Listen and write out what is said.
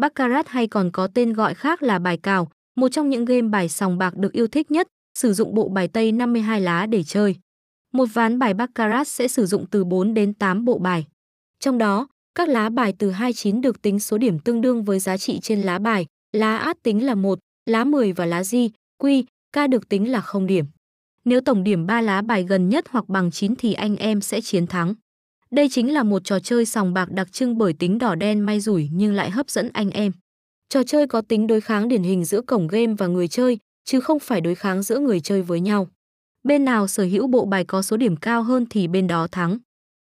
Baccarat hay còn có tên gọi khác là bài cào, một trong những game bài sòng bạc được yêu thích nhất, sử dụng bộ bài tây 52 lá để chơi. Một ván bài Baccarat sẽ sử dụng từ 4 đến 8 bộ bài. Trong đó, các lá bài từ 29 được tính số điểm tương đương với giá trị trên lá bài, lá át tính là 1, lá 10 và lá di, quy, ca được tính là 0 điểm. Nếu tổng điểm 3 lá bài gần nhất hoặc bằng 9 thì anh em sẽ chiến thắng. Đây chính là một trò chơi sòng bạc đặc trưng bởi tính đỏ đen may rủi nhưng lại hấp dẫn anh em. Trò chơi có tính đối kháng điển hình giữa cổng game và người chơi, chứ không phải đối kháng giữa người chơi với nhau. Bên nào sở hữu bộ bài có số điểm cao hơn thì bên đó thắng.